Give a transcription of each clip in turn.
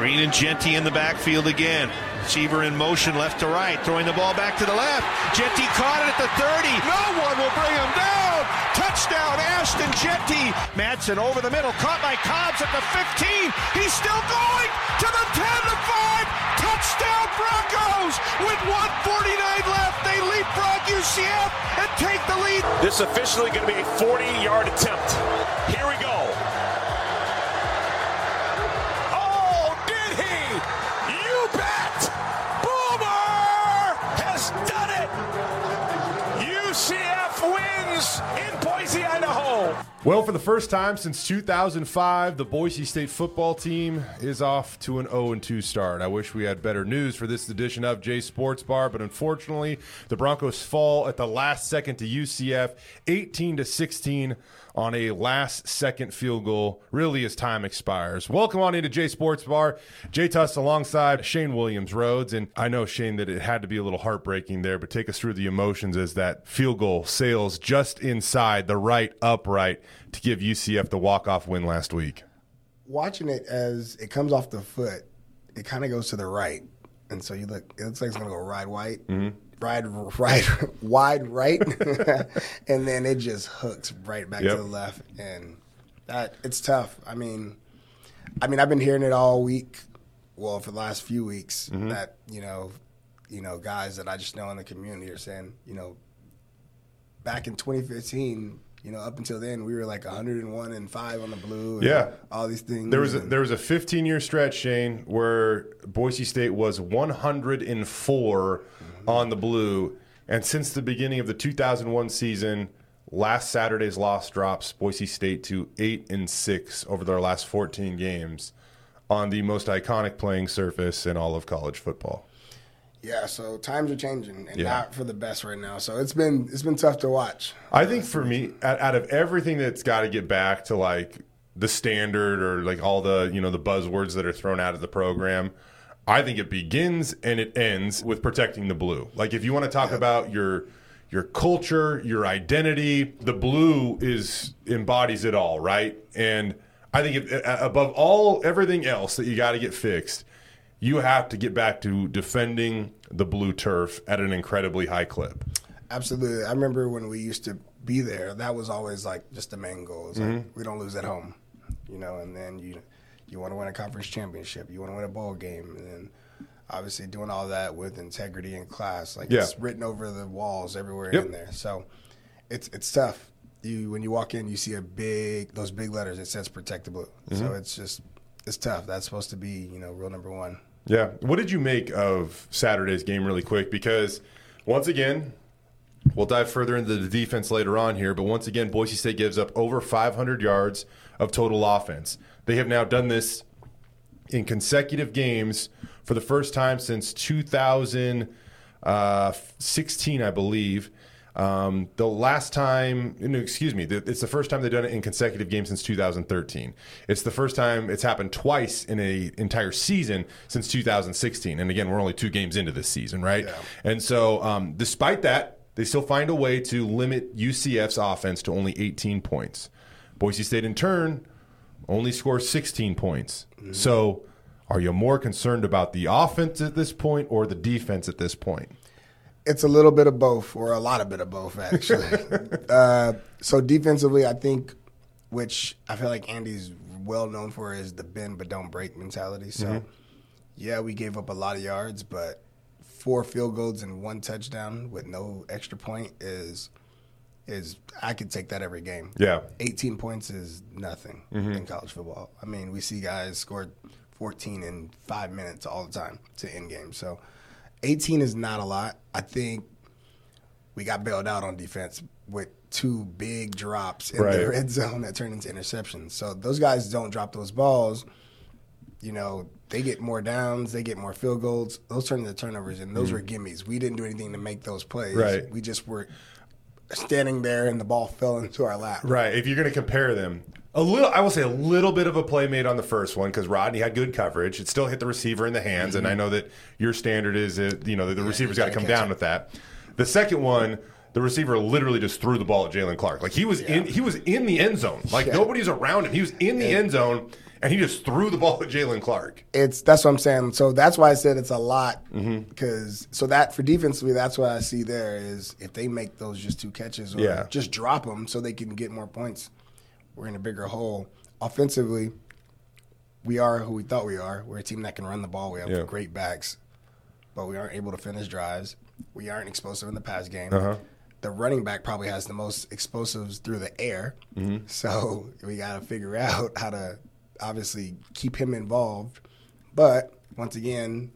Green and Jeanty in the backfield again. Receiver in motion left to right, throwing the ball back to the left. Jeanty caught it at the 30. No one will bring him down. Touchdown, Ashton Jeanty. Madsen over the middle, caught by Cobbs at the 15. He's still going to the 10 to 5. Touchdown, Broncos. With 149 left, they leapfrog UCF and take the lead. This officially going to be a 40 yard attempt. Well, for the first time since 2005, the Boise State football team is off to an 0 2 start. I wish we had better news for this edition of Jay's Sports Bar, but unfortunately, the Broncos fall at the last second to UCF, 18 to 16 on a last second field goal, really as time expires. Welcome on into Jay's Sports Bar. Jay Tust alongside Shane Williams Rhodes. And I know, Shane, that it had to be a little heartbreaking there, but take us through the emotions as that field goal sails just inside the right upright to give UCF the walk-off win last week. Watching it as it comes off the foot, it kind of goes to the right, and so you look. It looks like it's gonna go ride white, Mm-hmm. Ride right, wide right, and then it just hooks right back Yep. to the left, and that it's tough. I mean, I mean, I've been hearing it all week. Well, for the last few weeks, Mm-hmm. that you know, you know, guys that I just know in the community are saying, you know, back in 2015, you know, up until then, we were like 101 and five on the blue. and Yeah. all these things. There was a, there was a 15 year stretch, Shane, where Boise State was 104 on the blue, and since the beginning of the 2001 season, last Saturday's loss drops Boise State to eight and six over their last 14 games on the most iconic playing surface in all of college football. Yeah, so times are changing and Yeah. not for the best right now. So it's been it's been tough to watch. I think for me, out, of everything that's got to get back to like the standard or like all the you know the buzzwords that are thrown out of the program, I think it begins and it ends with protecting the blue. Like if you want to talk about your your culture, your identity, the blue is embodies it all, right? And I think if, above all everything else that you got to get fixed, you have to get back to defending the blue turf at an incredibly high clip. Absolutely. I remember when we used to be there, that was always like just the main goal. Mm-hmm. like we don't lose at home. You know, and then you you want to win a conference championship, you want to win a bowl game, and then obviously doing all that with integrity and class. Like Yeah. it's written over the walls everywhere Yep. in there. So it's it's tough. You when you walk in, you see a big those big letters. It says "Protect the Blue." Mm-hmm. So it's just it's tough. That's supposed to be you know rule number one. Yeah. What did you make of Saturday's game, really quick? Because once again, we'll dive further into the defense later on here, but once again, Boise State gives up over 500 yards of total offense. They have now done this in consecutive games for the first time since 2016, uh, I believe. Um, the last time, no, excuse me, it's the first time they've done it in consecutive games since 2013. It's the first time it's happened twice in a entire season since 2016. And again, we're only two games into this season, right? And so, um, despite that, they still find a way to limit UCF's offense to only 18 points. Boise State, in turn, only scores 16 points. So, are you more concerned about the offense at this point or the defense at this point? It's a little bit of both, or a lot of bit of both, actually. uh, so defensively, I think, which I feel like Andy's well known for, is the bend but don't break mentality. So, yeah, we gave up a lot of yards, but four field goals and one touchdown with no extra point is is I could take that every game. Yeah. 18 points is nothing in college football. I mean, we see guys score 14 in five minutes all the time to end game. So 18 is not a lot. I think we got bailed out on defense with two big drops in Right. the red zone that turned into interceptions. So those guys don't drop those balls. You know, they get more downs, they get more field goals. Those turn into turnovers, and those were mm. gimmies. We didn't do anything to make those plays. Right. We just were standing there, and the ball fell into our lap. Right. If you're going to compare them, a little, I will say a little bit of a play made on the first one because Rodney had good coverage. It still hit the receiver in the hands, and I know that your standard is, uh, you know, that the receiver's got to come down it. with that. The second one, the receiver literally just threw the ball at Jalen Clark. Like he was in, he was in the end zone. Like Yeah. nobody's around him. He was in the end zone, and he just threw the ball at Jalen Clark. It's that's what I'm saying. So that's why I said it's a lot Mm-hmm. because so that for defensively, that's what I see there is if they make those just two catches or Yeah. just drop them so they can get more points, we're in a bigger hole. Offensively, we are who we thought we are. We're a team that can run the ball. We have Yeah. great backs, but we aren't able to finish drives. We aren't explosive in the pass game. Uh-huh. The running back probably has the most explosives through the air. So we got to figure out how to obviously keep him involved. But once again,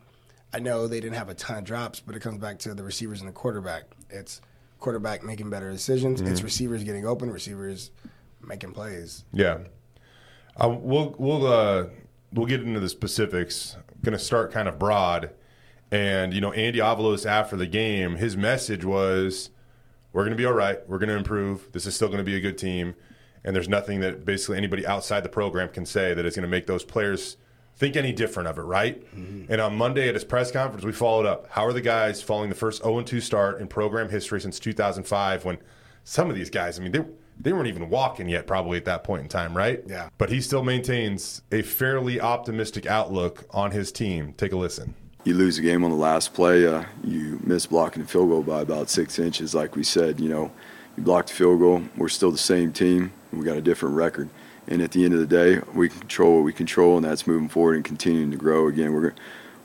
I know they didn't have a ton of drops, but it comes back to the receivers and the quarterback. It's quarterback making better decisions. It's receivers getting open, receivers making plays. Yeah, uh, we'll we'll uh, we'll get into the specifics. Going to start kind of broad, and you know Andy Avalos after the game, his message was, "We're going to be all right. We're going to improve. This is still going to be a good team, and there's nothing that basically anybody outside the program can say that is going to make those players." Think any different of it, right? And on Monday at his press conference, we followed up. How are the guys following the first 0 2 start in program history since 2005 when some of these guys, I mean, they, they weren't even walking yet, probably at that point in time, right? Yeah. But he still maintains a fairly optimistic outlook on his team. Take a listen. you lose a game on the last play, uh, you miss blocking the field goal by about six inches. Like we said, you know, you blocked the field goal. We're still the same team. We got a different record. And at the end of the day, we control what we control, and that's moving forward and continuing to grow. Again, we're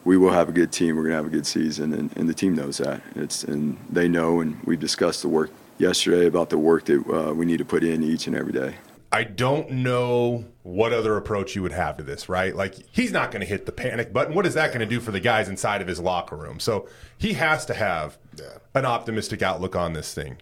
we will have a good team. We're going to have a good season, and, and the team knows that. It's and they know, and we've discussed the work yesterday about the work that uh, we need to put in each and every day. I don't know what other approach you would have to this, right? Like, he's not going to hit the panic button. What is that going to do for the guys inside of his locker room? So he has to have an optimistic outlook on this thing.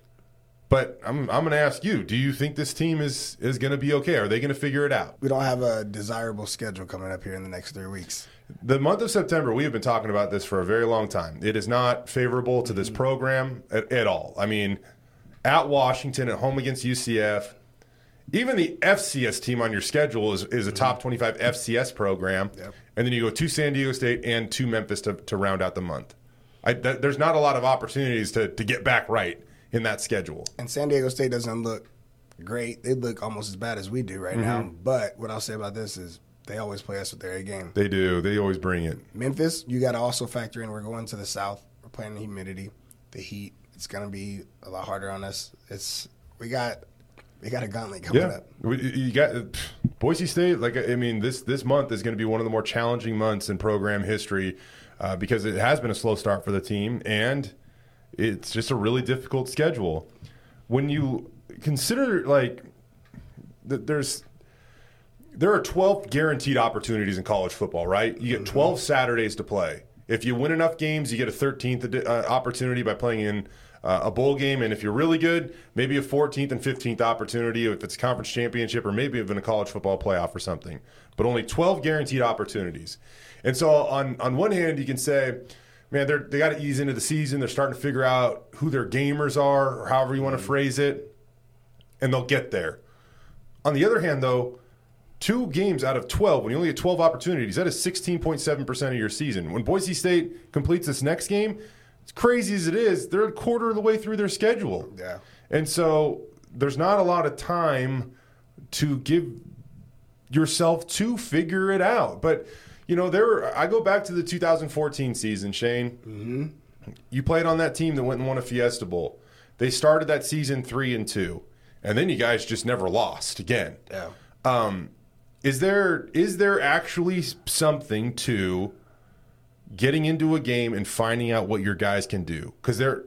But I'm, I'm going to ask you: Do you think this team is is going to be okay? Are they going to figure it out? We don't have a desirable schedule coming up here in the next three weeks. The month of September, we have been talking about this for a very long time. It is not favorable to this program at, at all. I mean, at Washington, at home against UCF, even the FCS team on your schedule is, is a mm-hmm. top 25 FCS program. Yep. And then you go to San Diego State and to Memphis to, to round out the month. I, th- there's not a lot of opportunities to, to get back right in that schedule. And San Diego State doesn't look great. They look almost as bad as we do right now. Mm-hmm. But what I'll say about this is they always play us with their A game. They do. They always bring it. Memphis, you got to also factor in we're going to the south. We're playing the humidity, the heat. It's going to be a lot harder on us. It's we got we got a gauntlet coming Yeah, up. We- you got pff, Boise State. Like I mean, this this month is going to be one of the more challenging months in program history uh, because it has been a slow start for the team, and it's just a really difficult schedule. When you consider like th- there's there are 12 guaranteed opportunities in college football, right? You get 12 Saturdays to play. If you win enough games, you get a 13th uh, opportunity by playing in uh, a bowl game. And if you're really good, maybe a 14th and 15th opportunity if it's a conference championship or maybe even a college football playoff or something. But only 12 guaranteed opportunities. And so on, on one hand, you can say, man, they're, they got to ease into the season. They're starting to figure out who their gamers are or however you want to phrase it. And they'll get there. On the other hand, though, two games out of 12, when you only get 12 opportunities, that is 16.7% of your season. When Boise State completes this next game, as crazy as it is, they're a quarter of the way through their schedule. Yeah. And so there's not a lot of time to give yourself to figure it out. But, you know, there I go back to the 2014 season, Shane. Mm-hmm. You played on that team that went and won a Fiesta Bowl. They started that season 3 and 2. And then you guys just never lost again. Yeah. Um, is there is there actually something to getting into a game and finding out what your guys can do? Because there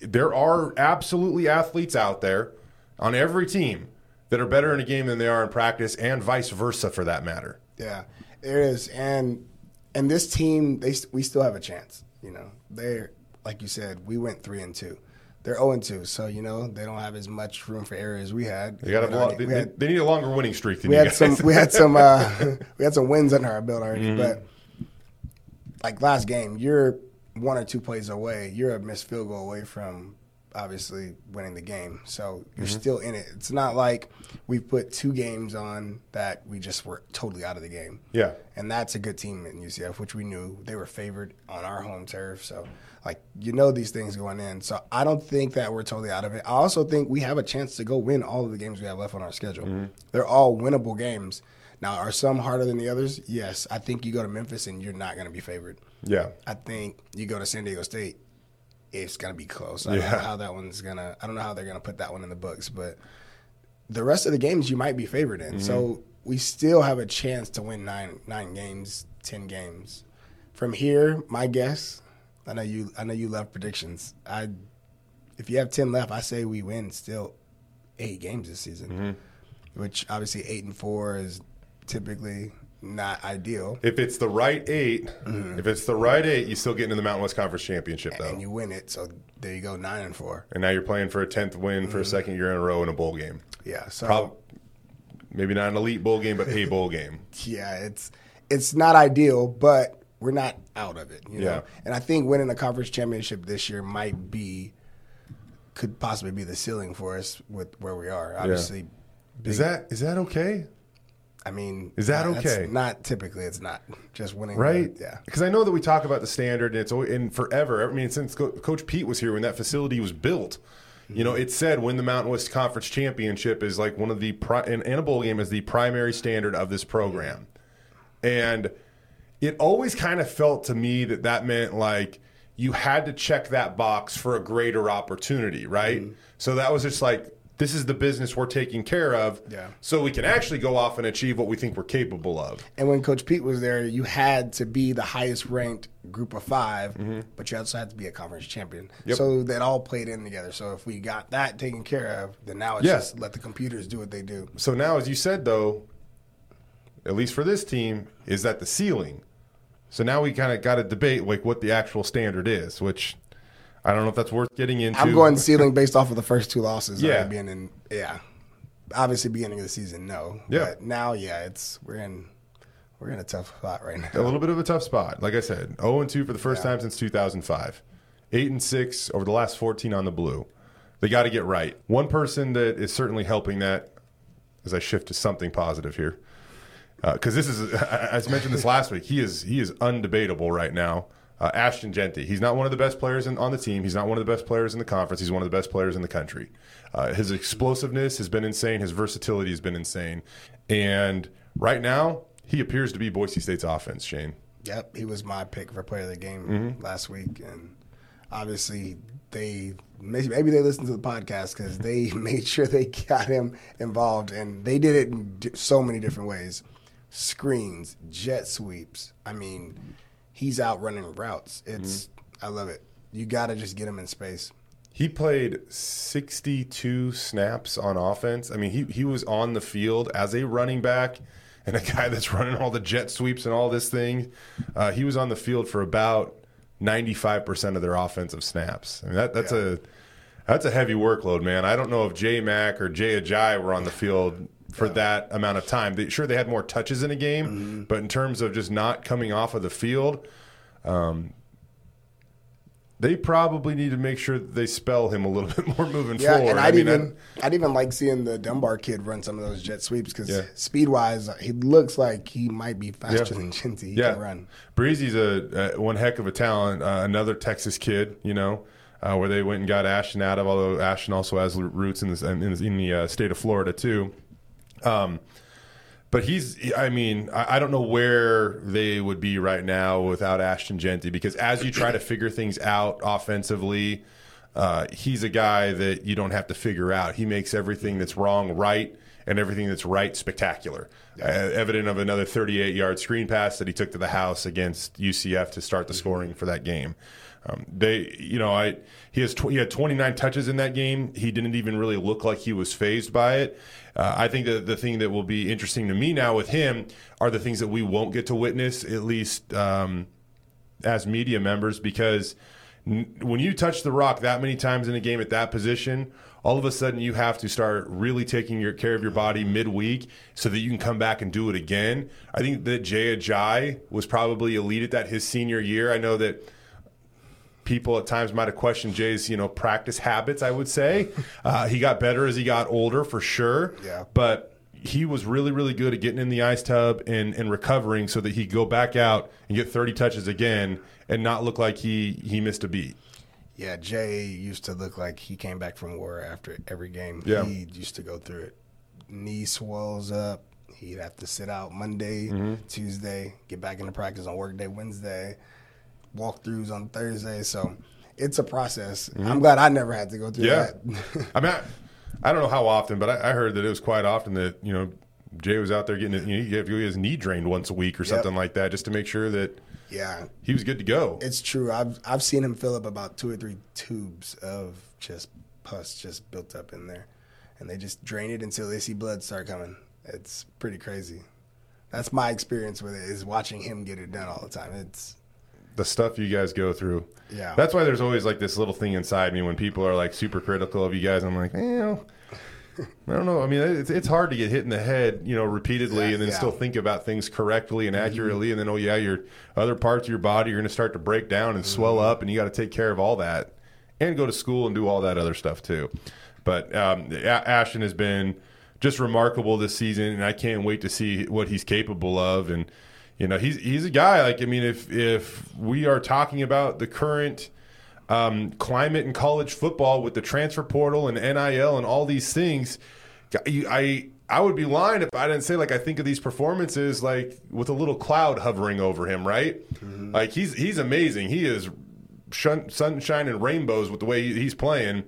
there are absolutely athletes out there on every team that are better in a game than they are in practice, and vice versa for that matter. Yeah, there is, and and this team, they we still have a chance. You know, they're like you said, we went three and two. They're zero and two, so you know they don't have as much room for error as we had. They got a lot, they, had, they need a longer winning streak than we had guys. some we had some uh, we had some wins under our belt already, Mm-hmm. but like last game, you're one or two plays away. You're a missed field goal away from obviously winning the game. So you're mm-hmm. still in it. It's not like we put two games on that we just were totally out of the game. Yeah. And that's a good team in UCF, which we knew they were favored on our home turf. So, like, you know these things going in. So I don't think that we're totally out of it. I also think we have a chance to go win all of the games we have left on our schedule. Mm-hmm. They're all winnable games. Now, are some harder than the others? Yes. I think you go to Memphis and you're not going to be favored. Yeah. I think you go to San Diego State, it's gonna be close. I don't Yeah. know how that one's gonna. I don't know how they're gonna put that one in the books, but the rest of the games you might be favored in. So mm-hmm. we still have a chance to win nine nine games, ten games. From here, my guess. I know you. I know you love predictions. I, if you have ten left, I say we win still eight games this season, mm-hmm. which obviously eight and four is typically not ideal. If it's the right 8 if it's the right eight, you still get into the Mountain West Conference Championship, though. and you win it. So there you go, nine and four. and now you're playing for a tenth win for a mm-hmm. second year in a row in a bowl game. Yeah. So Prob- maybe not an elite bowl game, but a bowl game. yeah, it's it's not ideal, but we're not out of it. You know? Yeah. And I think winning a conference championship this year might be could possibly be the ceiling for us with where we are. Obviously, Is that is that okay? I mean, Is that that's okay? Not typically. It's not just winning. right? yeah. Because I know that we talk about the standard, and it's always, and forever. I mean, since Co- Coach Pete was here when that facility was built, you know, it said win the Mountain West Conference championship is like one of the pri- and, and a bowl game is the primary standard of this program, and it always kind of felt to me that that meant like you had to check that box for a greater opportunity, right? Mm-hmm. So that was just like this is the business we're taking care of, Yeah. so we can actually go off and achieve what we think we're capable of. And when Coach Pete was there, you had to be the highest ranked group of 5 but you also had to be a conference champion. Mm-hmm. Yep. So that all played in together. So if we got that taken care of, then now it's Yeah. just let the computers do what they do. So now, as you said, though, at least for this team, is that the ceiling. So now we kind of got to debate like what the actual standard is, which I don't know if that's worth getting into. I'm going ceiling based off of the first two losses. Yeah. Yeah, being in yeah. Obviously, beginning of the season, no. Yeah. But now, yeah, it's we're in we're in a tough spot right now. a little bit of a tough spot. Like I said, 0 and 2 for the first time since 2005, 8 and 6 over the last 14 on the blue. They got to get right. One person that is certainly helping that, as I shift to something positive here, uh, because this is, as I mentioned this last week, he is he is undebatable right now. Uh, Ashton Jeanty. He's not one of the best players in, on the team. He's not one of the best players in the conference. He's one of the best players in the country. Uh, his explosiveness has been insane. His versatility has been insane. And right now, he appears to be Boise State's offense, Shane. Yep, he was my pick for player of the game Mm-hmm. last week, and obviously they maybe maybe they listened to the podcast because they made sure they got him involved, and they did it in so many different ways: screens, jet sweeps. I mean, he's out running routes. It's Mm-hmm. I love it. You got to just get him in space. He played 62 snaps on offense. I mean, he, he was on the field as a running back and a guy that's running all the jet sweeps and all this thing. Uh, he was on the field for about 95% of their offensive snaps. I mean, that, that's a that's a heavy workload, man. I don't know if J Mac or Jay Ajayi were on the field for that amount of time. They, sure, they had more touches in a game, but in terms of just not coming off of the field, they probably need to make sure they spell him a little bit more moving Yeah, forward. and I I'd mean, even I'd even like seeing the Dunbar kid run some of those jet sweeps because Yeah. speed wise, he looks like he might be faster Yeah. than Jeanty. He yeah, can run. Breezy's a, uh one heck of a talent. Uh, another Texas kid, you know, uh, where they went and got Ashton out of. Although Ashton also has roots in, this, in, in the uh, state of Florida too. Um, but he's, I mean, I, I don't know where they would be right now without Ashton Jeanty because as you try to figure things out offensively, uh, he's a guy that you don't have to figure out. He makes everything that's wrong right and everything that's right spectacular. Uh, evident of another 38 yard screen pass that he took to the house against UCF to start the scoring for that game. Um, they, you know, I he has tw- he had 29 touches in that game. He didn't even really look like he was phased by it. Uh, I think that the thing that will be interesting to me now with him are the things that we won't get to witness, at least um, as media members, because n- when you touch the rock that many times in a game at that position, all of a sudden you have to start really taking your care of your body midweek so that you can come back and do it again. I think that Jay Ajayi was probably elite at that his senior year. I know that people at times might have questioned Jay's, you know, practice habits. I would say uh, he got better as he got older, for sure. Yeah. But he was really, really good at getting in the ice tub and, and recovering so that he could go back out and get 30 touches again and not look like he he missed a beat. Yeah, Jay used to look like he came back from war after every game. Yeah. He used to go through it. Knee swells up. He'd have to sit out Monday, Tuesday, get back into practice on workday Wednesday, walkthroughs on Thursday. So it's a process. Mm-hmm. I'm glad I never had to go through Yeah. that. I mean, I, I don't know how often, but I, I heard that it was quite often that you know Jay was out there getting it, you know, he his knee drained once a week or something like that, just to make sure that yeah, he was good to go. it's true. I've I've seen him fill up about two or three tubes of just pus just built up in there, and they just drain it until they see blood start coming. It's pretty crazy. That's my experience with it is watching him get it done all the time. It's the stuff you guys go through. Yeah. That's why there's always like this little thing inside me when people are like super critical of you guys. I'm like, eh, I don't know. I mean, it's, it's hard to get hit in the head, you know, repeatedly Yeah, and then yeah. still think about things correctly and accurately. And then, oh, yeah, your other parts of your body are going to start to break down and swell up, and you got to take care of all that and go to school and do all that other stuff too. But um, Ashton has been just remarkable this season, and I can't wait to see what he's capable of. And you know, he's he's a guy like I mean, if if we are talking about the current um, climate in college football with the transfer portal and NIL and all these things, I I- would be lying if I didn't say like I think of these performances like with a little cloud hovering over him, right? Like he's he's amazing. He is shun, sunshine and rainbows with the way he's playing,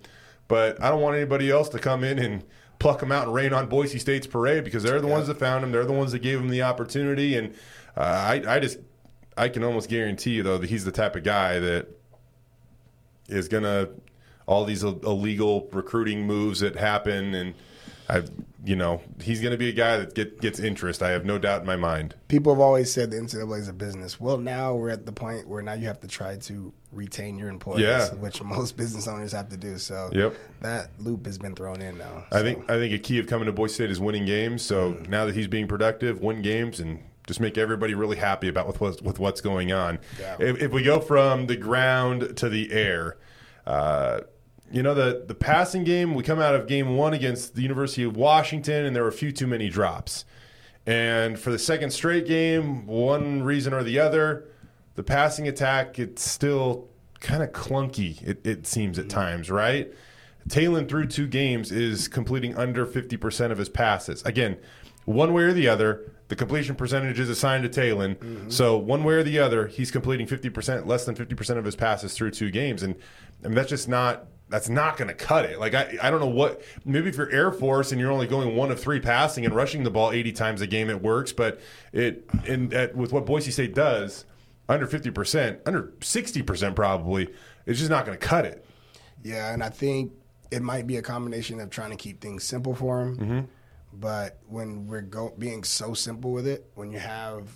but I don't want anybody else to come in and pluck him out and rain on Boise State's parade because they're the ones that found him. They're the ones that gave him the opportunity, and uh, I I just I can almost guarantee you though that he's the type of guy that is gonna all these illegal recruiting moves that happen and. I, you know, he's going to be a guy that get, gets interest. I have no doubt in my mind. people have always said the NCAA is a business. Well, now we're at the point where now you have to try to retain your employees, Yeah. which most business owners have to do. So Yep. that loop has been thrown in now. I So, think I think a key of coming to Boise State is winning games. So now that he's being productive, win games and just make everybody really happy about with what's, with what's going on. Yeah. If, if we go from the ground to the air, uh, you know the the passing game. We come out of game one against the University of Washington, and there were a few too many drops. And for the second straight game, one reason or the other, the passing attack it's still kind of clunky. It, it seems at times, right? Taylen through two games is completing under 50% of his passes. Again, one way or the other, the completion percentage is assigned to Taylen. So one way or the other, he's completing 50%, less than 50% of his passes through two games. And I mean, that's just not that's not going to cut it. Like I, I don't know what. Maybe if you're Air Force and you're only going one of three passing and rushing the ball 80 times a game, it works. But it and at, with what Boise State does, under 50 percent, under 60 percent probably, it's just not going to cut it. Yeah, and I think it might be a combination of trying to keep things simple for him. Mm-hmm. But when we're go- being so simple with it, when you have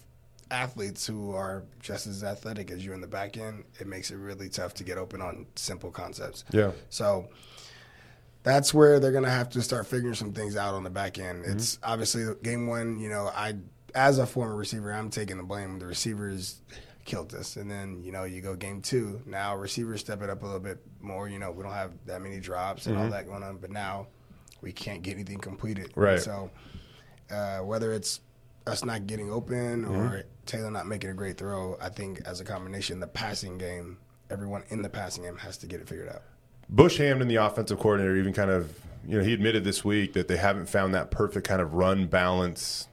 athletes who are just as athletic as you in the back end, it makes it really tough to get open on simple concepts. Yeah. So that's where they're gonna have to start figuring some things out on the back end. Mm-hmm. It's obviously game one. You know, I as a former receiver, I'm taking the blame. The receivers killed us, and then you know you go game two. Now receivers step it up a little bit more. You know, we don't have that many drops and all that going on, but now we can't get anything completed. Mm-hmm. Right. So uh, whether it's us not getting open or Mm-hmm. Taylen not making a great throw, I think as a combination, the passing game, everyone in the passing game has to get it figured out. Bush Hamdan, the offensive coordinator, even kind of, you know, he admitted this week that they haven't found that perfect kind of run balance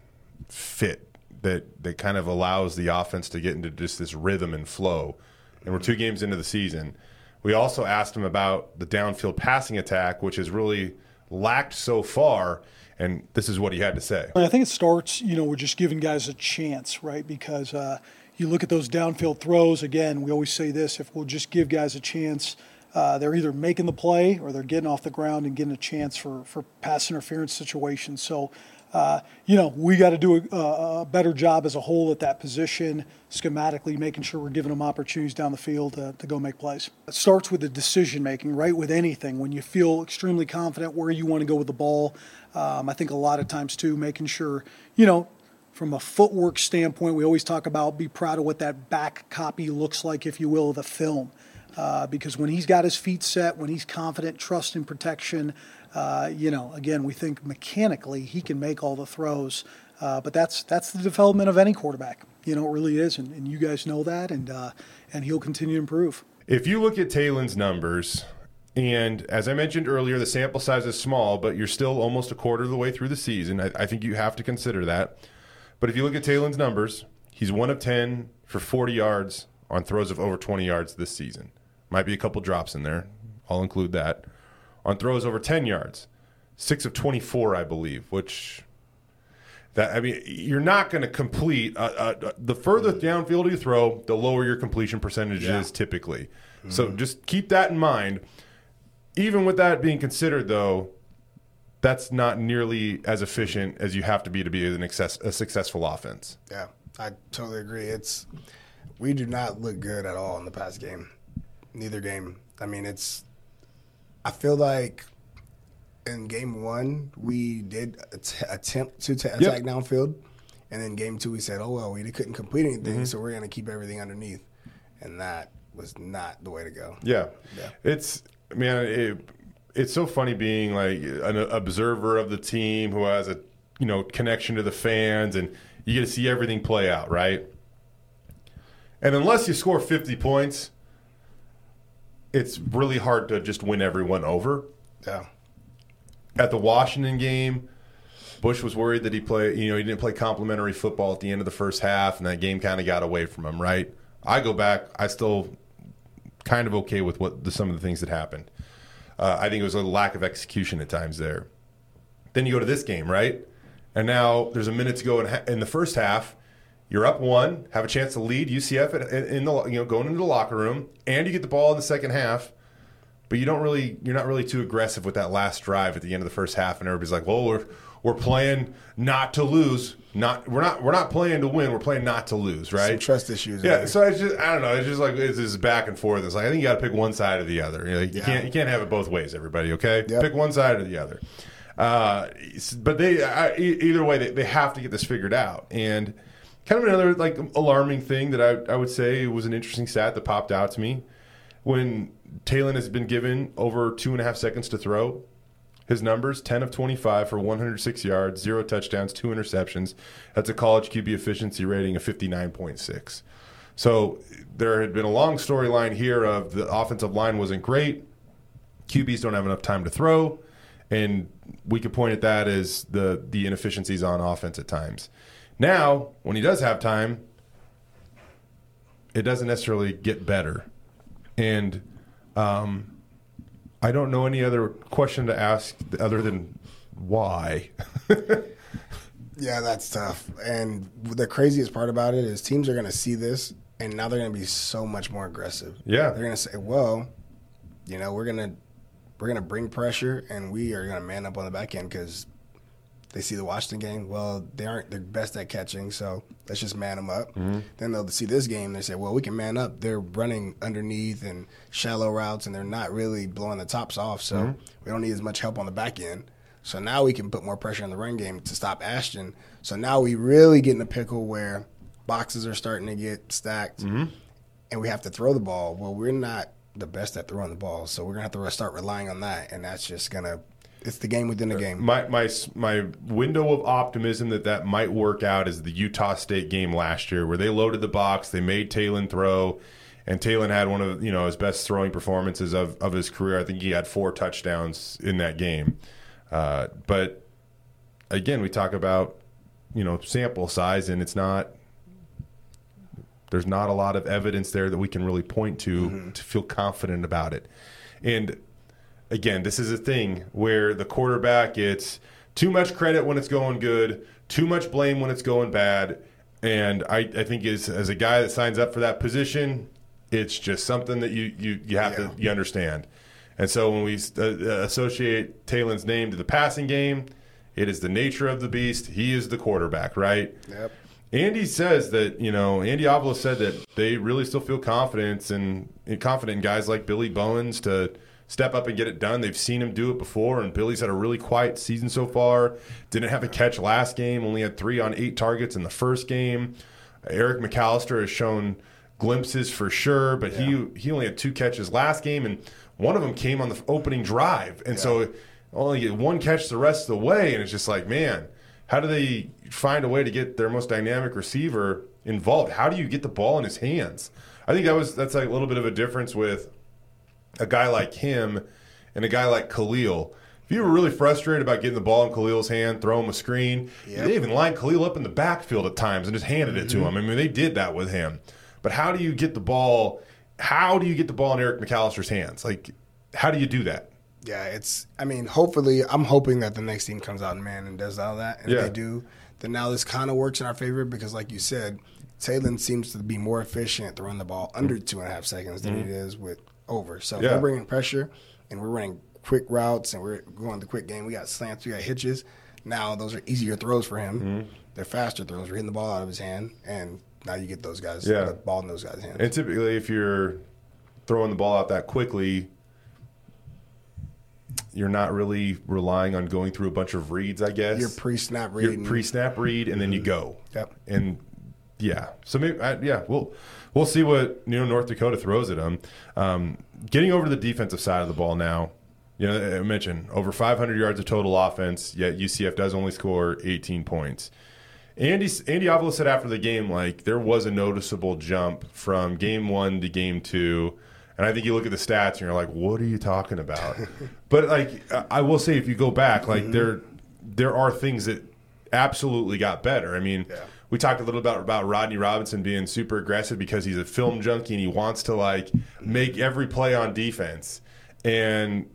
fit that that kind of allows the offense to get into just this rhythm and flow. And we're two games into the season. We also asked him about the downfield passing attack, which is really lacked so far. And this is what he had to say. I think it starts, you know, we're just giving guys a chance, right? Because uh, you look at those downfield throws. Again, we always say this: if we'll just give guys a chance, uh, they're either making the play or they're getting off the ground and getting a chance for for pass interference situations. So, uh, you know, we got to do a, a better job as a whole at that position, schematically, making sure we're giving them opportunities down the field to, to go make plays. It starts with the decision making, right? With anything, when you feel extremely confident where you want to go with the ball. Um, I think a lot of times too, making sure, you know, from a footwork standpoint, we always talk about be proud of what that back copy looks like, if you will, of the film. Uh, because when he's got his feet set, when he's confident, trust in protection, uh, you know, again, we think mechanically he can make all the throws. Uh, but that's that's the development of any quarterback. You know, it really is, and, and you guys know that, and uh, and he'll continue to improve. If you look at Taylen's numbers, and as I mentioned earlier, the sample size is small, but you're still almost a quarter of the way through the season. I, I think you have to consider that. But if you look at Taylen's numbers, he's one of 10 for 40 yards on throws of over 20 yards this season. Might be a couple drops in there. I'll include that. On throws over 10 yards, six of 24, I believe, which that I mean, you're not going to complete uh, uh, the further downfield you throw, the lower your completion percentage Yeah. is typically. So just keep that in mind. Even with that being considered, though, that's not nearly as efficient as you have to be to be an excess, a successful offense. Yeah, I totally agree. It's we do not look good at all in the past game. Neither game. I mean, it's. I feel like in game one we did att- attempt to ta attack downfield, and then game two we said, "Oh well, we couldn't complete anything, mm-hmm. so we're going to keep everything underneath," and that was not the way to go. Yeah, Yeah. it's man, it, it's so funny being like an observer of the team who has a you know connection to the fans, and you get to see everything play out, right? And unless you score fifty points, it's really hard to just win everyone over. Yeah, At the Washington game, Bush was worried that he play, you know, he didn't play complimentary football at the end of the first half, and that game kind of got away from him. Right? I go back, I still kind of okay with what the, some of the things that happened. Uh, I think it was a lack of execution at times there. Then you go to this game, right? And now there's a minute to go in, in the first half. You're up one, have a chance to lead UCF in, the you know going into the locker room, and you get the ball in the second half. But you don't really, you're not really too aggressive with that last drive at the end of the first half, and everybody's like, "Well, we're we're playing not to lose, not we're not we're not playing to win, we're playing not to lose, right?" some trust issues. Yeah, so it's just I don't know. It's just like it's just back and forth. It's like I think you got to pick one side or the other. You, know, you Yeah. can't you can't have it both ways. Everybody, okay? Yep. Pick one side or the other. Uh, but they I, either way they, they have to get this figured out. And kind of another like alarming thing that I I would say was an interesting stat that popped out to me when Taylen has been given over two and a half seconds to throw. His numbers 10 of 25 for 106 yards, zero touchdowns, two interceptions. That's a college QB efficiency rating of 59.6. So there had been a long storyline here of the offensive line wasn't great. QBs don't have enough time to throw. And we could point at that as the, the inefficiencies on offense at times. Now, when he does have time, it doesn't necessarily get better. And um, I don't know any other question to ask other than why. Yeah, that's tough. And the craziest part about it is teams are going to see this, and now they're going to be so much more aggressive. Yeah. they're going to say, "Well, you know, we're going to we're going to bring pressure, and we are going to man up on the back end because they see the Washington game. Well, they aren't the best at catching, so let's just man them up. Mm-hmm. Then they'll see this game. They say, well, we can man up. They're running underneath and shallow routes, and they're not really blowing the tops off. So mm-hmm. we don't need as much help on the back end. So now we can put more pressure on the run game to stop Ashton. So now we really get in a pickle where boxes are starting to get stacked, mm-hmm. and we have to throw the ball. Well, we're not the best at throwing the ball, so we're gonna have to start relying on that, and that's just gonna. It's the game within the game. my my my window of optimism that that might work out is the Utah State game last year, where they loaded the box, they made Taylen throw, and Taylen had one of you know his best throwing performances of, of his career. I think he had four touchdowns in that game. Uh, but again, we talk about you know sample size, and it's not. There's not a lot of evidence there that we can really point to to feel confident about it, and again, this is a thing where the quarterback gets too much credit when it's going good, too much blame when it's going bad. And I, I think as, as a guy that signs up for that position, it's just something that you, you, you have Yeah. to you understand. And so when we uh, uh, associate Taylen's name to the passing game, it is the nature of the beast. He is the quarterback, right? Yep. Andy says that you know Andy Avalos said that they really still feel confidence and, and confident in guys like Billy Bowens to step up and get it done. They've seen him do it before, and Billy's had a really quiet season so far. Didn't have a catch last game. Only had three on eight targets in the first game. Eric McAllister has shown glimpses for sure, but he he only had two catches last game, and one of them came on the opening drive, and so only one catch the rest of the way, and it's just like, man, how do they find a way to get their most dynamic receiver involved? How do you get the ball in his hands? I think that was that's like a little bit of a difference with a guy like him and a guy like Khalil. If you were really frustrated about getting the ball in Khalil's hand, throw him a screen, they even lined Khalil up in the backfield at times and just handed it to mm-hmm. him. I mean, they did that with him. But how do you get the ball? How do you get the ball in Eric McAllister's hands? Like, how do you do that? Yeah, it's. I mean, hopefully, I'm hoping that the next team comes out and man and does all that, and Yeah. if they do, then now this kind of works in our favor because, like you said, Taylen seems to be more efficient run the ball under two and a half seconds than it is with over. So if Mm-hmm. Yeah. we're bringing pressure and we're running quick routes and we're going the quick game, we got slants, we got hitches. Now those are easier throws for him. Mm-hmm. They're faster throws. We're hitting the ball out of his hand, and now you get those guys Yeah. the ball in those guys' hands. And typically, if you're throwing the ball out that quickly, you're not really relying on going through a bunch of reads, I guess. Your pre-snap read. Your pre-snap read, and then you go. Yep. And yeah, so maybe I, yeah, we'll we'll see what you know North Dakota throws at them. Um, getting over to the defensive side of the ball now. You know, I mentioned over 500 yards of total offense, yet UCF does only score 18 points. Andy Andy Avalos said after the game, like there was a noticeable jump from game one to game two, and I think you look at the stats and you're like, what are you talking about? but like I- I will say, if you go back, like there there are things that absolutely got better. I mean, we talked a little about about Rodney Robinson being super aggressive because he's a film junkie and he wants to like make every play on defense. And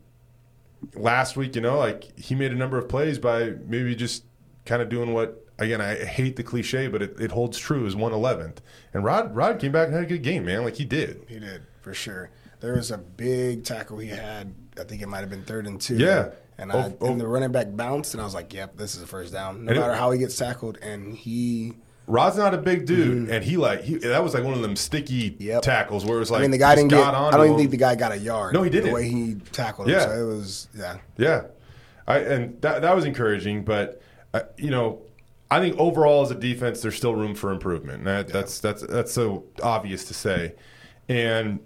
last week, you know, like he made a number of plays by maybe just kind of doing what again I hate the cliche, but it, it holds true as one eleventh. And Rod Rod came back and had a good game, man. Like he did. He did for sure. There was a big tackle he had. I think it might have been third and two. Yeah. and, Oh, I, oh. and the running back bounced, and I was like, "Yep, this is a first down." No And it- matter how he gets tackled, and he. Rod's not a big dude, and he like he, that was like one of them sticky Mm-hmm. Yep. tackles where it was like I mean, the guy didn't get. I don't even think the guy got a yard. No, he didn't. The way he tackled him, Yeah. so it was yeah. Yeah, I and that that was encouraging, but uh, you know, I think overall as a defense, there's still room for improvement. That, That's that's that's so obvious to say. And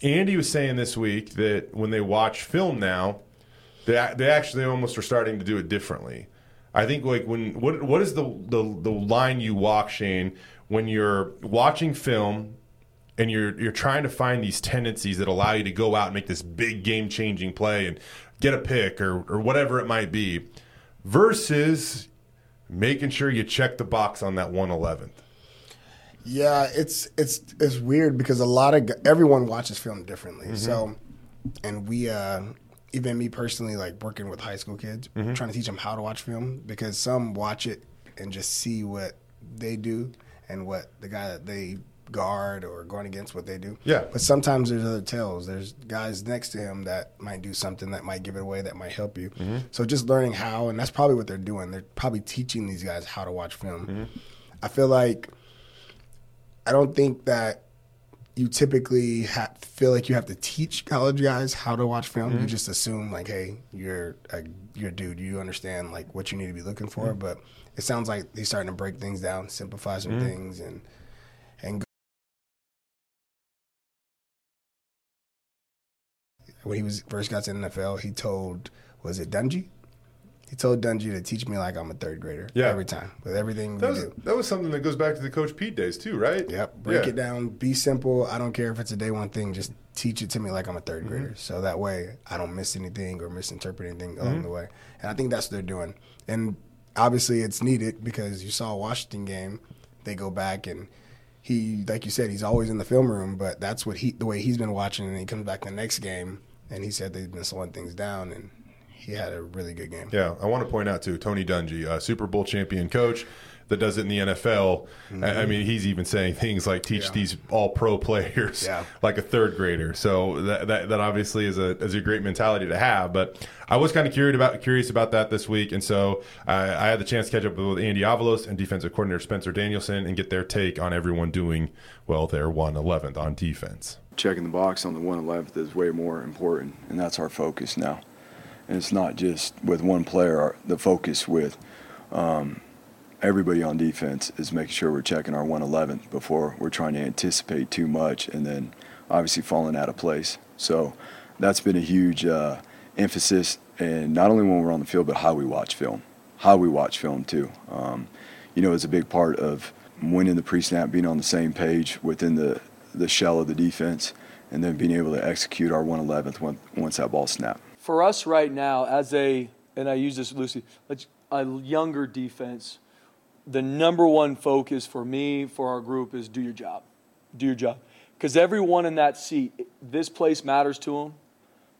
Andy was saying this week that when they watch film now, they they actually almost are starting to do it differently. I think like when what what is the the, the line you walk, Shane, when you're watching film and you're you're trying to find these tendencies that allow you to go out and make this big game changing play and get a pick or or whatever it might be, versus making sure you check the box on that one eleventh. Yeah, it's it's it's weird because a lot of everyone watches film differently. Mm-hmm. So, and we, uh, even me personally, like working with high school kids, Mm-hmm. trying to teach them how to watch film because some watch it and just see what they do and what the guy that they guard or going against what they do. Yeah. But sometimes there's other tells. There's guys next to him that might do something that might give it away that might help you. Mm-hmm. So just learning how, and that's probably what they're doing. They're probably teaching these guys how to watch film. Mm-hmm. I feel like I don't think that you typically ha- feel like you have to teach college guys how to watch film. You mm-hmm. just assume like, hey, you're a you're a dude. You understand like what you need to be looking for. Mm-hmm. But it sounds like he's starting to break things down, simplify some mm-hmm. things, and and go. when he was first got to the NFL, he told was it Dungy? He told Dungy to teach me like I'm a third grader. Yeah. every time with everything That we was do. that was something that goes back to the Coach Pete days too, right? Yep. Break Yeah. it down. Be simple. I don't care if it's a day one thing. Just teach it to me like I'm a 3rd mm-hmm. grader. So that way I don't miss anything or misinterpret anything along mm-hmm. the way. And I think that's what they're doing. And obviously it's needed because you saw a Washington game. They go back and he, like you said, he's always in the film room, but that's what he, the way he's been watching. And he comes back the next game and he said they've been slowing things down and he had a really good game. Yeah, I want to point out too, Tony Dungy, a Super Bowl champion coach that does it in the NFL. I- I mean, he's even saying things like teach Mm-hmm. Yeah. these all pro players Yeah. like a third grader. So that, that that obviously is a is a great mentality to have. But I was kind of curious about curious about that this week, and so I, I had the chance to catch up with Andy Avalos and defensive coordinator Spencer Danielson and get their take on everyone doing well their one eleventh on defense. checking the box on the 111th is way more important, and that's our focus now. It's not just with one player. The focus with um, everybody on defense is making sure we're checking our 111 before we're trying to anticipate too much and then obviously falling out of place. So that's been a huge uh, emphasis, and not only when we're on the field, but how we watch film. How we watch film too. Um, you know, it's a big part of winning the pre-snap, being on the same page within the the shell of the defense, and then being able to execute our 111th once that ball snapped. For us right now, as a and I use this loosely, a younger defense, the number one focus for me for our group is do your job, do your job, because everyone in that seat, this place matters to them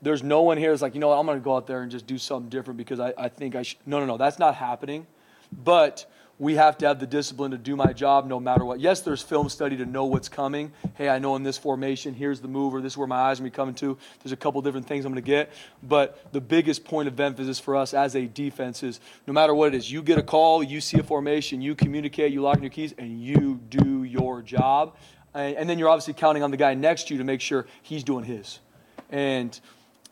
there's no one here that's like, you know what, I'm going to go out there and just do something different because I, I think I should. No, no, no, that's not happening. But we have to have the discipline to do my job no matter what. Yes, there's film study to know what's coming. Hey, I know in this formation, here's the mover, this is where my eyes are going to be coming to. There's a couple different things I'm going to get. But the biggest point of emphasis for us as a defense is no matter what it is, you get a call, you see a formation, you communicate, you lock in your keys, and you do your job. And then you're obviously counting on the guy next to you to make sure he's doing his. And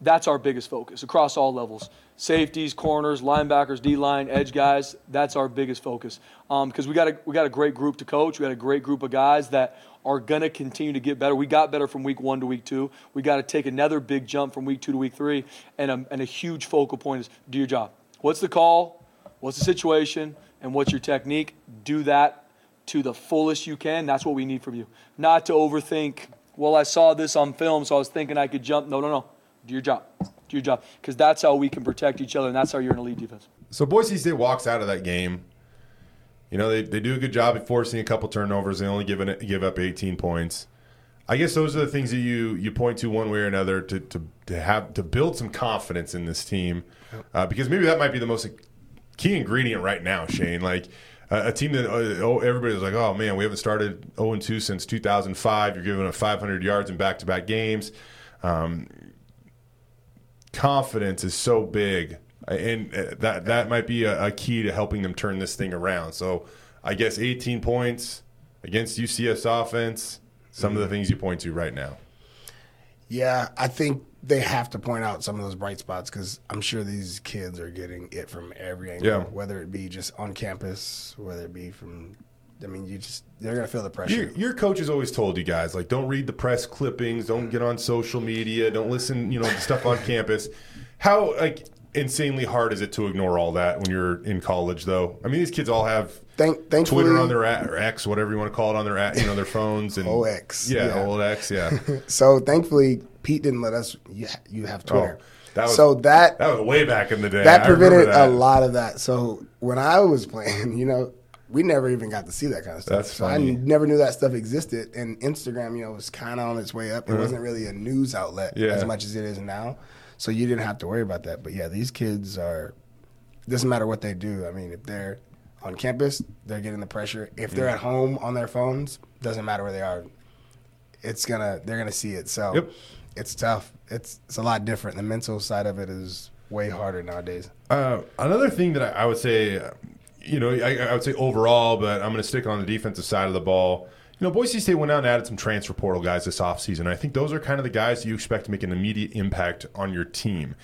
that's our biggest focus across all levels safeties, corners, linebackers, D line, edge guys. That's our biggest focus because um, we got a we got a great group to coach. We got a great group of guys that are going to continue to get better. We got better from week one to week two. We got to take another big jump from week two to week three. And a, and a huge focal point is do your job. What's the call? What's the situation? And what's your technique? Do that to the fullest you can. That's what we need from you. Not to overthink. Well, I saw this on film, so I was thinking I could jump. No, no, no do your job. Do your job. Because that's how we can protect each other, and that's how you're an elite defense. So Boise State walks out of that game. You know, they, they do a good job at forcing a couple turnovers. They only give, it, give up 18 points. I guess those are the things that you, you point to one way or another to, to, to have to build some confidence in this team, uh, because maybe that might be the most key ingredient right now, Shane. Like uh, a team that uh, oh, everybody's like, oh man, we haven't started 0 2 since 2005. You're giving up 500 yards in back to back games. Um, confidence is so big, and uh, that that might be a, a, key to helping them turn this thing around. So, I guess 18 points against UCF's offense. Some of the things you point to right now. Yeah, I think they have to point out some of those bright spots because I'm sure these kids are getting it from every angle, yeah. whether it be just on campus, whether it be from I mean, you just they're gonna feel the pressure. Your, your, coach has always told you guys like, don't read the press clippings, don't get on social media, don't listen, you know, to stuff on campus. How like insanely hard is it to ignore all that when you're in college, though? I mean, these kids all have Thank, Twitter on their at, or X, whatever you want to call it, on their at, you know their phones and OX, yeah, yeah. old X, yeah. so thankfully, Pete didn't let us. You, you have Twitter. Oh. That was, so that that was way back in the day. That prevented that. a lot of that. So when I was playing, you know, we never even got to see that kind of stuff. That's so funny. I never knew that stuff existed. And Instagram, you know, was kind of on its way up. It mm-hmm. wasn't really a news outlet yeah. as much as it is now. So you didn't have to worry about that. But yeah, these kids are. Doesn't matter what they do. I mean, if they're on campus, they're getting the pressure. If they're mm. at home on their phones, doesn't matter where they are. It's gonna. They're gonna see it. So yep. it's tough. It's it's a lot different. The mental side of it is way harder nowadays. Uh, another thing that I, I would say you know, I, I, would say overall, but I'm going to stick on the defensive side of the ball. You know, Boise State went out and added some transfer portal guys this offseason. I think those are kind of the guys that you expect to make an immediate impact on your team.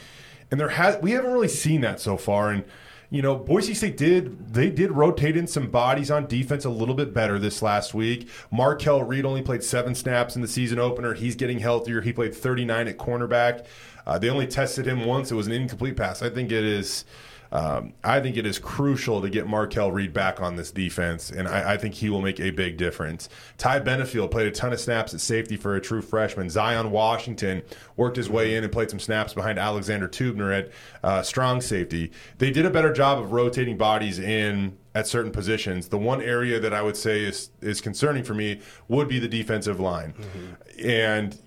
And there has we haven't really seen that so far. And you know, Boise State did they did rotate in some bodies on defense a little bit better this last week. Markel Reed only played seven snaps in the season opener. He's getting healthier. He played 39 at cornerback. Uh, they only tested him once. It was an incomplete pass. I think it is um, I think it is crucial to get Markel Reed back on this defense, and I, I, think he will make a big difference. Ty Benefield played a ton of snaps at safety for a true freshman. Zion Washington worked his way in and played some snaps behind Alexander Teubner at uh, strong safety. They did a better job of rotating bodies in at certain positions. The one area that I would say is is concerning for me would be the defensive line, mm-hmm. and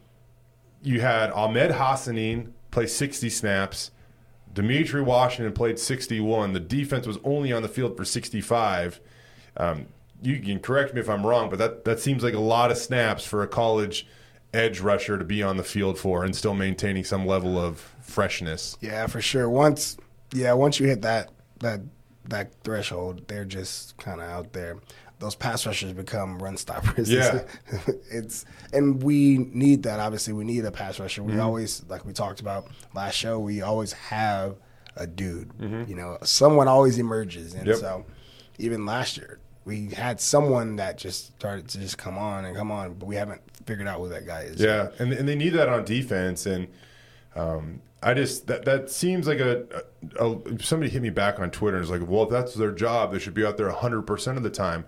you had Ahmed Hassanein play 60 snaps. Demitri Washington played 61. The defense was only on the field for 65. Um, you can correct me if I'm wrong, but that, that seems like a lot of snaps for a college edge rusher to be on the field for and still maintaining some level of freshness. Yeah, for sure. Once yeah, once you hit that that that threshold, they're just kind of out there those pass rushers become run stoppers. Yeah, it's and we need that. Obviously, we need a pass rusher. We mm-hmm. always, like we talked about last show, we always have a dude. Mm-hmm. You know, someone always emerges, and yep. so even last year. We had someone that just started to just come on and come on, but we haven't figured out who that guy is. Yeah, and and they need that on defense, and um, I just that that seems like a, a, a somebody hit me back on Twitter and was like, well, if that's their job, they should be out there 100 percent of the time.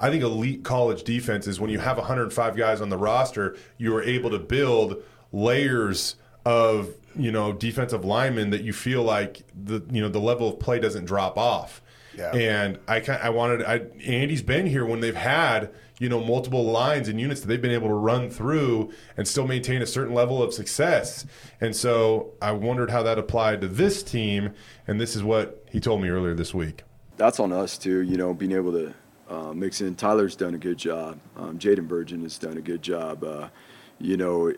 I think elite college defense is when you have 105 guys on the roster, you are able to build layers of you know defensive linemen that you feel like the you know the level of play doesn't drop off. Yeah. And I kind I wanted I Andy's been here when they've had you know multiple lines and units that they've been able to run through and still maintain a certain level of success. And so I wondered how that applied to this team, and this is what he told me earlier this week. That's on us too. You know, being able to uh. Tyler's done a good job. Um, Jaden Virgin has done a good job. Uh, you know,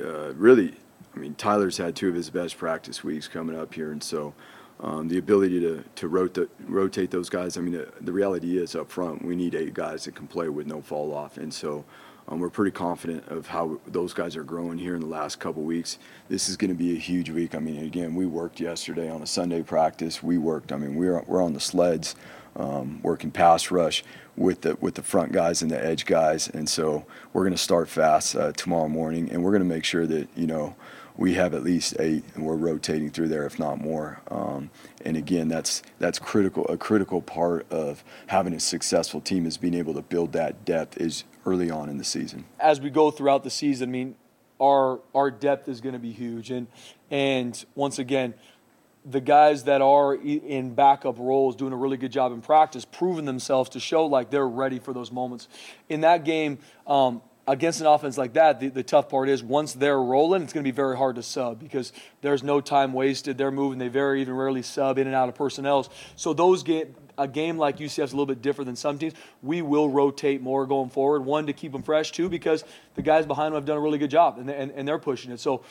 uh, really, I mean, Tyler's had two of his best practice weeks coming up here, and so um, the ability to to rotate rotate those guys. I mean, the, the, reality is up front, we need eight guys that can play with no fall off, and so. Um, we're pretty confident of how those guys are growing here in the last couple weeks. This is going to be a huge week. I mean, again, we worked yesterday on a Sunday practice. We worked. I mean, we're we're on the sleds, um, working pass rush with the with the front guys and the edge guys, and so we're going to start fast uh, tomorrow morning, and we're going to make sure that you know we have at least eight, and we're rotating through there, if not more. Um, and again, that's that's critical. A critical part of having a successful team is being able to build that depth is early on in the season. As we go throughout the season, I mean, our our depth is going to be huge, and and once again, the guys that are in backup roles doing a really good job in practice, proving themselves to show like they're ready for those moments. In that game, um, against an offense like that, the, the, tough part is once they're rolling, it's going to be very hard to sub because there's no time wasted. They're moving. They very even rarely sub in and out of personnel. So those get a game like UCF is a little bit different than some teams. We will rotate more going forward. One to keep them fresh, two because the guys behind them have done a really good job and, and, and they're pushing it. So.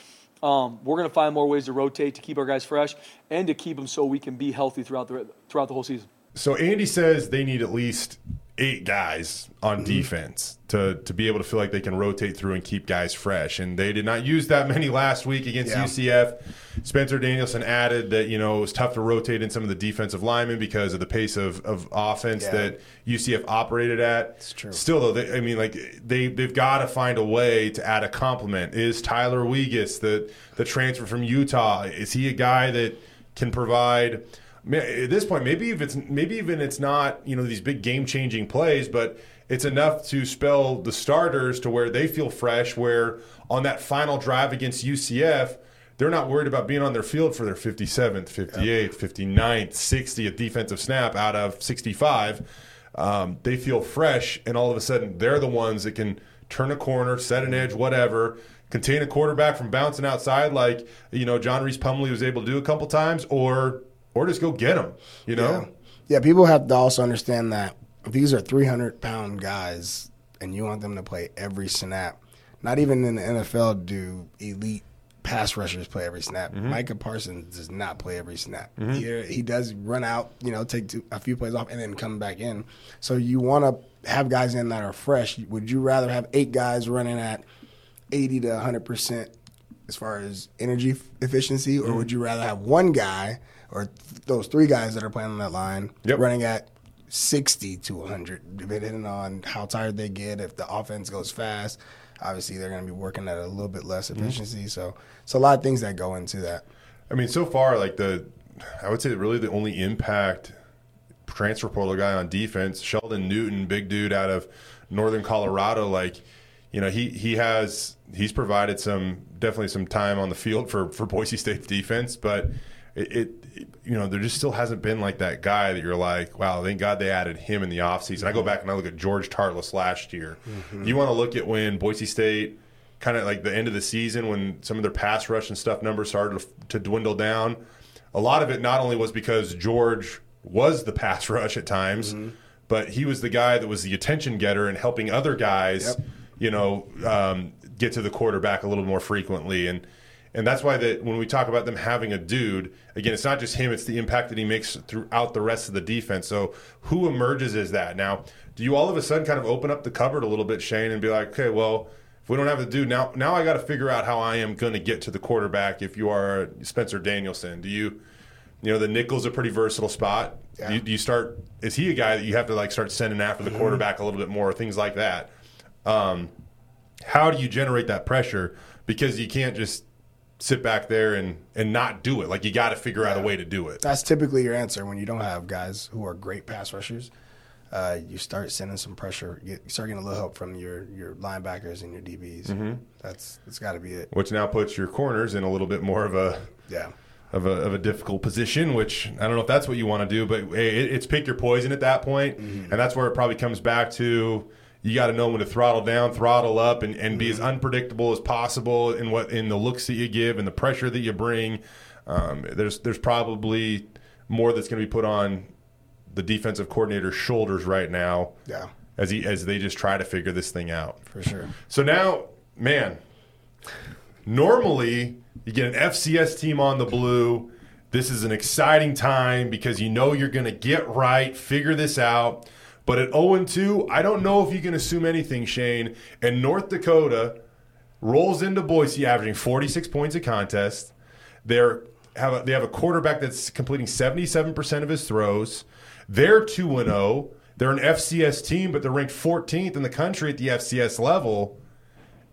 Um, we're going to find more ways to rotate to keep our guys fresh and to keep them so we can be healthy throughout the throughout the whole season. So Andy says they need at least eight guys on mm-hmm. defense to to be able to feel like they can rotate through and keep guys fresh. And they did not use that many last week against yeah. UCF. Spencer Danielson added that you know it was tough to rotate in some of the defensive linemen because of the pace of, of offense yeah. that UCF operated at. It's true. Still though, they, I mean, like they they've got to find a way to add a complement. Is Tyler Wiegers the the transfer from Utah? Is he a guy that can provide? At this point, maybe if it's maybe even it's not you know these big game changing plays, but it's enough to spell the starters to where they feel fresh. Where on that final drive against UCF, they're not worried about being on their field for their 57th, 58th, 59th, 60th defensive snap out of 65. Um, they feel fresh, and all of a sudden they're the ones that can turn a corner, set an edge, whatever. Contain a quarterback from bouncing outside, like you know John Rhys Plumlee was able to do a couple times, or or just go get them. You know. Yeah. yeah, people have to also understand that these are 300 pound guys, and you want them to play every snap. Not even in the NFL do elite pass rushers play every snap. Mm-hmm. Micah Parsons does not play every snap. Mm-hmm. He, he does run out, you know, take two, a few plays off and then come back in. So you want to have guys in that are fresh. Would you rather have eight guys running at 80 to 100 percent as far as energy efficiency, or mm-hmm. would you rather have one guy – or th- those three guys that are playing on that line yep. running at 60 to 100, depending on how tired they get. If the offense goes fast, obviously they're going to be working at a little bit less mm-hmm. efficiency. Mm-hmm. So it's a lot of things that go into that. I mean, so far, like the, I would say really the only impact transfer portal guy on defense, Sheldon Newton, big dude out of Northern Colorado, like you know he he has he's provided some definitely some time on the field for for Boise State defense, but it, it, you know there just still hasn't been like that guy that you're like wow thank god they added him in the offseason i go back and i look at george tarlas last year mm-hmm. you want to look at when boise state kind of like the end of the season when some of their pass rush and stuff numbers started to, to dwindle down a lot of it not only was because george was the pass rush at times mm-hmm. but he was the guy that was the attention getter and helping other guys yep. you know um, get to the quarterback a little more frequently and and that's why that when we talk about them having a dude, again, it's not just him; it's the impact that he makes throughout the rest of the defense. So, who emerges as that? Now, do you all of a sudden kind of open up the cupboard a little bit, Shane, and be like, okay, well, if we don't have the dude now, now I got to figure out how I am going to get to the quarterback. If you are Spencer Danielson, do you? You know, the nickel's a pretty versatile spot. Yeah. You, you start. Is he a guy that you have to like start sending after the quarterback a little bit more, things like that? Um, how do you generate that pressure? Because you can't just sit back there and and not do it. Like you got to figure out a way to do it. That's typically your answer when you don't have guys who are great pass rushers. Uh, you start sending some pressure. You start getting a little help from your your linebackers and your DBs. Mm-hmm. That's that's got to be it. Which now puts your corners in a little bit more of a Yeah. of a, of a difficult position, which I don't know if that's what you want to do, but it, it's pick your poison at that point. and that's where it probably comes back to you got to know when to throttle down, throttle up, and, and be as unpredictable as possible in what in the looks that you give and the pressure that you bring. Um, there's there's probably more that's going to be put on the defensive coordinator's shoulders right now Yeah. as he as they just try to figure this thing out. For sure. So now, man, normally you get an FCS team on the blue. This is an exciting time because you know you're going to get right, figure this out. But at 0 2, I don't know if you can assume anything, Shane. And North Dakota rolls into Boise, averaging 46 points a contest. They're have a, they have a quarterback that's completing 77% of his throws. They're 2 and 0. They're an FCS team, but they're ranked 14th in the country at the FCS level.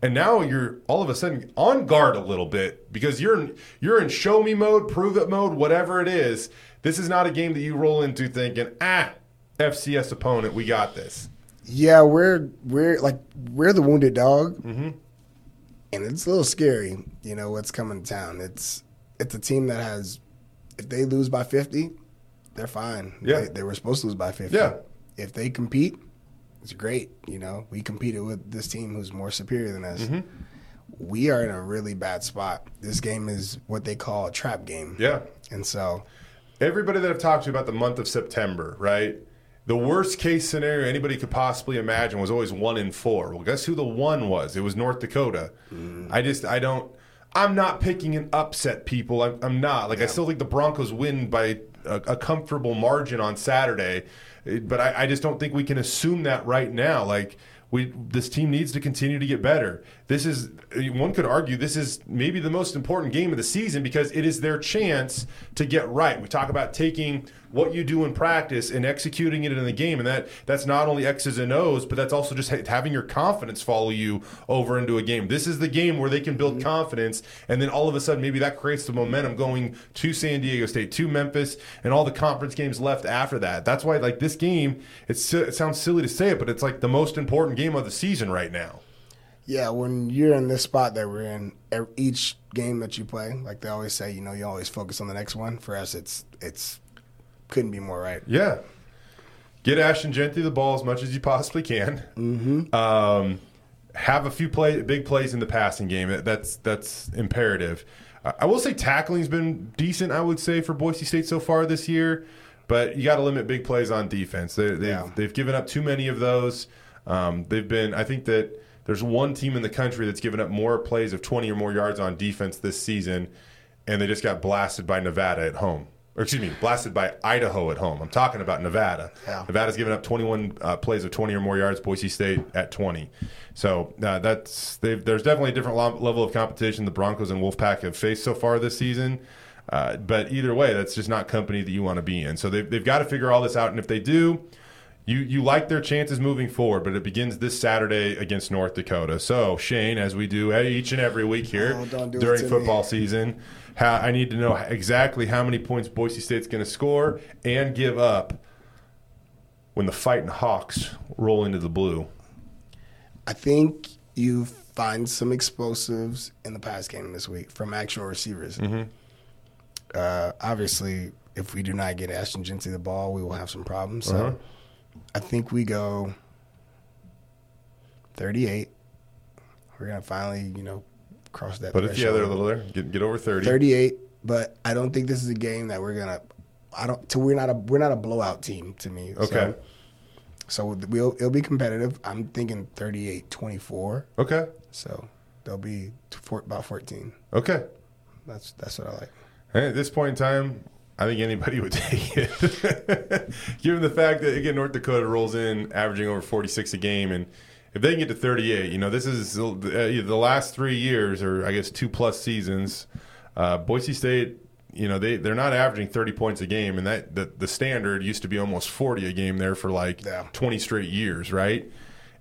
And now you're all of a sudden on guard a little bit because you're you're in show me mode, prove it mode, whatever it is. This is not a game that you roll into thinking, ah, FCS opponent, we got this. Yeah, we're we're like we're the wounded dog, Mm-hmm. and it's a little scary. You know what's coming to town. It's it's a team that has, if they lose by fifty, they're fine. Yeah. they, they were supposed to lose by fifty. Yeah. if they compete, it's great. You know, we competed with this team who's more superior than us. Mm-hmm. We are in a really bad spot. This game is what they call a trap game. Yeah. and so Everybody that I've talked to about the month of September, right? The worst case scenario anybody could possibly imagine was always one in four. Well, guess who the one was? It was North Dakota. I just, I don't, I'm not picking an upset, people. I'm, I'm not. Like, I still think the Broncos win by a, a comfortable margin on Saturday, but I, I just don't think we can assume that right now. Like, we, this team needs to continue to get better. This is one could argue this is maybe the most important game of the season because it is their chance to get right. We talk about taking what you do in practice and executing it in the game, and that that's not only X's and O's, but that's also just ha- having your confidence follow you over into a game. This is the game where they can build mm-hmm. confidence, and then all of a sudden maybe that creates the momentum going to San Diego State, to Memphis, and all the conference games left after that. That's why like this game, it's it sounds silly to say it, but it's like the most important game of the season right now. Yeah, when you're in this spot that we're in, each game that you play, like they always say, you know, you always focus on the next one. For us, it's it's couldn't be more right. Yeah. Get Ashton Jeanty the ball as much as you possibly can. Mm-hmm. Um, have a few play big plays in the passing game. That's that's imperative. I I will say tackling's been decent. I would say for Boise State so far this year, but you got to limit big plays on defense. They, they've Yeah. they've given up too many of those. Um, they've been. I think that there's one team in the country that's given up more plays of 20 or more yards on defense this season, and they just got blasted by Nevada at home. Or excuse me, blasted by Idaho at home. I'm talking about Nevada. Yeah. Nevada's given up 21 uh, plays of 20 or more yards. Boise State at 20. So uh, that's they've, there's definitely a different level of competition the Broncos and Wolfpack have faced so far this season. Uh, but either way, that's just not company that you want to be in. So they've, they've got to figure all this out. And if they do, you you like their chances moving forward, but it begins this Saturday against North Dakota. So Shane, as we do each and every week here Oh, do during to me. football season, how, I need to know exactly how many points Boise State's going to score and give up when the fighting Hawks roll into the blue. I think you find some explosives in the pass game this week from actual receivers. Uh, obviously, if we do not get Ashton Jeanty the ball, we will have some problems. So Uh-huh. I think we go 38. We're going to finally, you know, cross that Put it threshold. together a little there. Get, get over 30. 38, but I don't think this is a game that we're gonna. I don't. So we're not a we're not a blowout team to me. Okay. So, so we'll it'll be competitive. I'm thinking 38-24. Okay. So they'll be four, about 14. Okay. That's that's what I like. And at this point in time, I think anybody would take it. Given the fact that, again, North Dakota rolls in averaging over 46 a game. And if they can get to 38, you know, this is uh, the last three years, or I guess two plus seasons, uh, Boise State you know they they're not averaging 30 points a game, and that the, the standard used to be almost 40 a game there for like Yeah. 20 straight years, right?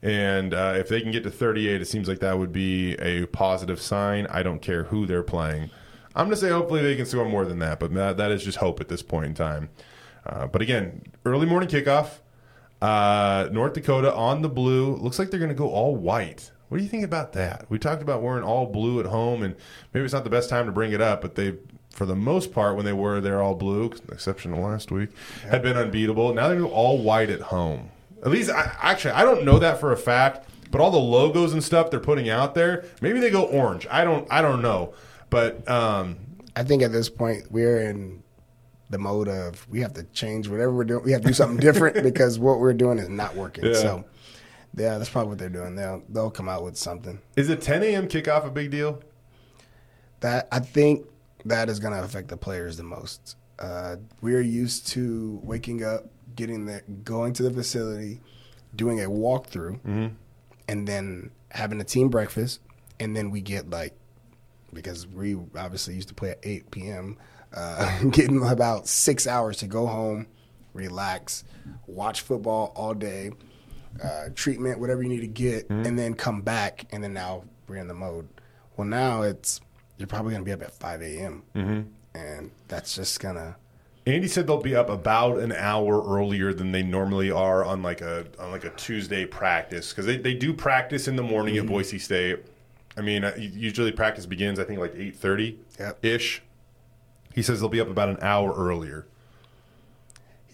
And uh, if they can get to 38, it seems like that would be a positive sign. I don't care who they're playing. I'm going to say hopefully they can score more than that, but that, that is just hope at this point in time. Uh, but again, early morning kickoff. Uh, North Dakota on the blue. Looks like they're going to go all white. What do you think about that? We talked about wearing all blue at home, and maybe it's not the best time to bring it up, but they, for the most part, when they were they're all blue, exception of last week, had been unbeatable. Now they're going to go all white at home. At least, I, actually, I don't know that for a fact, but all the logos and stuff they're putting out there, maybe they go orange. I don't, I don't know, but um, I think at this point we're in the mode of we have to change whatever we're doing. We have to do something different because what we're doing is not working. Yeah. So, yeah, that's probably what they're doing. They'll they'll come out with something is a 10 a.m. kickoff a big deal? that I think that is going to affect the players the most. Uh, we're used to waking up, getting there, going to the facility, doing a walkthrough, and then having a team breakfast, and then we get like because we obviously used to play at 8 p.m. Uh, getting about six hours to go home, relax, watch football all day, uh, treatment, whatever you need to get, and then come back. And then now we're in the mode. Well, now it's you're probably gonna be up at 5 a.m. and that's just gonna. Andy said they'll be up about an hour earlier than they normally are on like a on like a Tuesday practice because they, they do practice in the morning Mm-hmm. at Boise State. I mean, uh, usually practice begins I think like eight thirty ish. He says they'll be up about an hour earlier.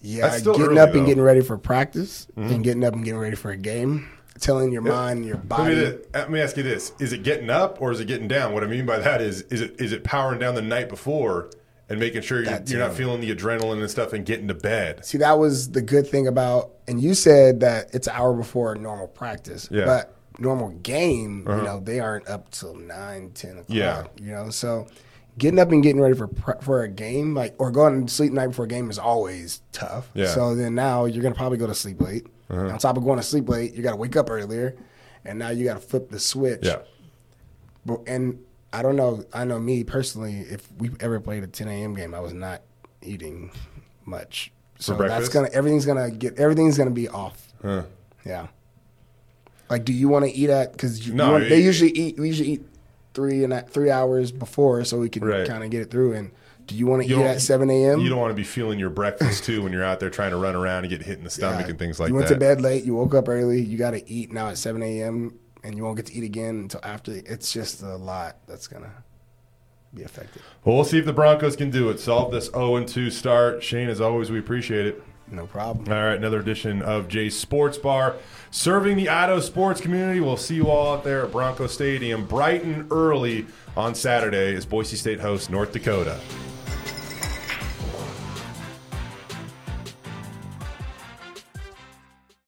Yeah, That's still getting early, up though. Mm-hmm. and getting ready for practice, and getting up and getting ready for a game, telling your mind, your Let me, body. let me ask you this: Is it getting up or is it getting down? What I mean by that is, is it is it powering down the night before and making sure you're, you're not feeling the adrenaline and stuff and getting to bed? See, that was the good thing about, and you said that it's an hour before normal practice. Yeah. But normal game, Uh-huh. you know, they aren't up till 9, 10 o'clock. Yeah. You know, so getting up and getting ready for for a game, like, or going to sleep the night before a game is always tough. Yeah. Uh-huh. So then now you're going to probably go to sleep late. On top of going to sleep late, you got to wake up earlier. And now you got to flip the switch. Yeah. But, and I don't know. I know me personally. If we ever played a 10 a.m. game, I was not eating much. So that's gonna everything's gonna get everything's gonna be off. Huh. Yeah. Like, do you want to eat at? Because No, they usually eat. We usually eat three and three hours before, so we can Right. kind of get it through. And do you want to eat at 7 a.m.? You don't want to be feeling your breakfast too when you're out there trying to run around and get hit in the stomach Yeah. and things like that. you went that. to bed late. You woke up early. You got to eat now at 7 a.m. and you won't get to eat again until after. It's just a lot that's gonna be affected. Well, we'll see if the Broncos can do it. Solve this 0 2 start. Shane, as always, we appreciate it. No problem. All right, another edition of Jay's Sports Bar, serving the Idaho sports community. We'll see you all out there at Bronco Stadium, bright and early on Saturday as Boise State hosts North Dakota.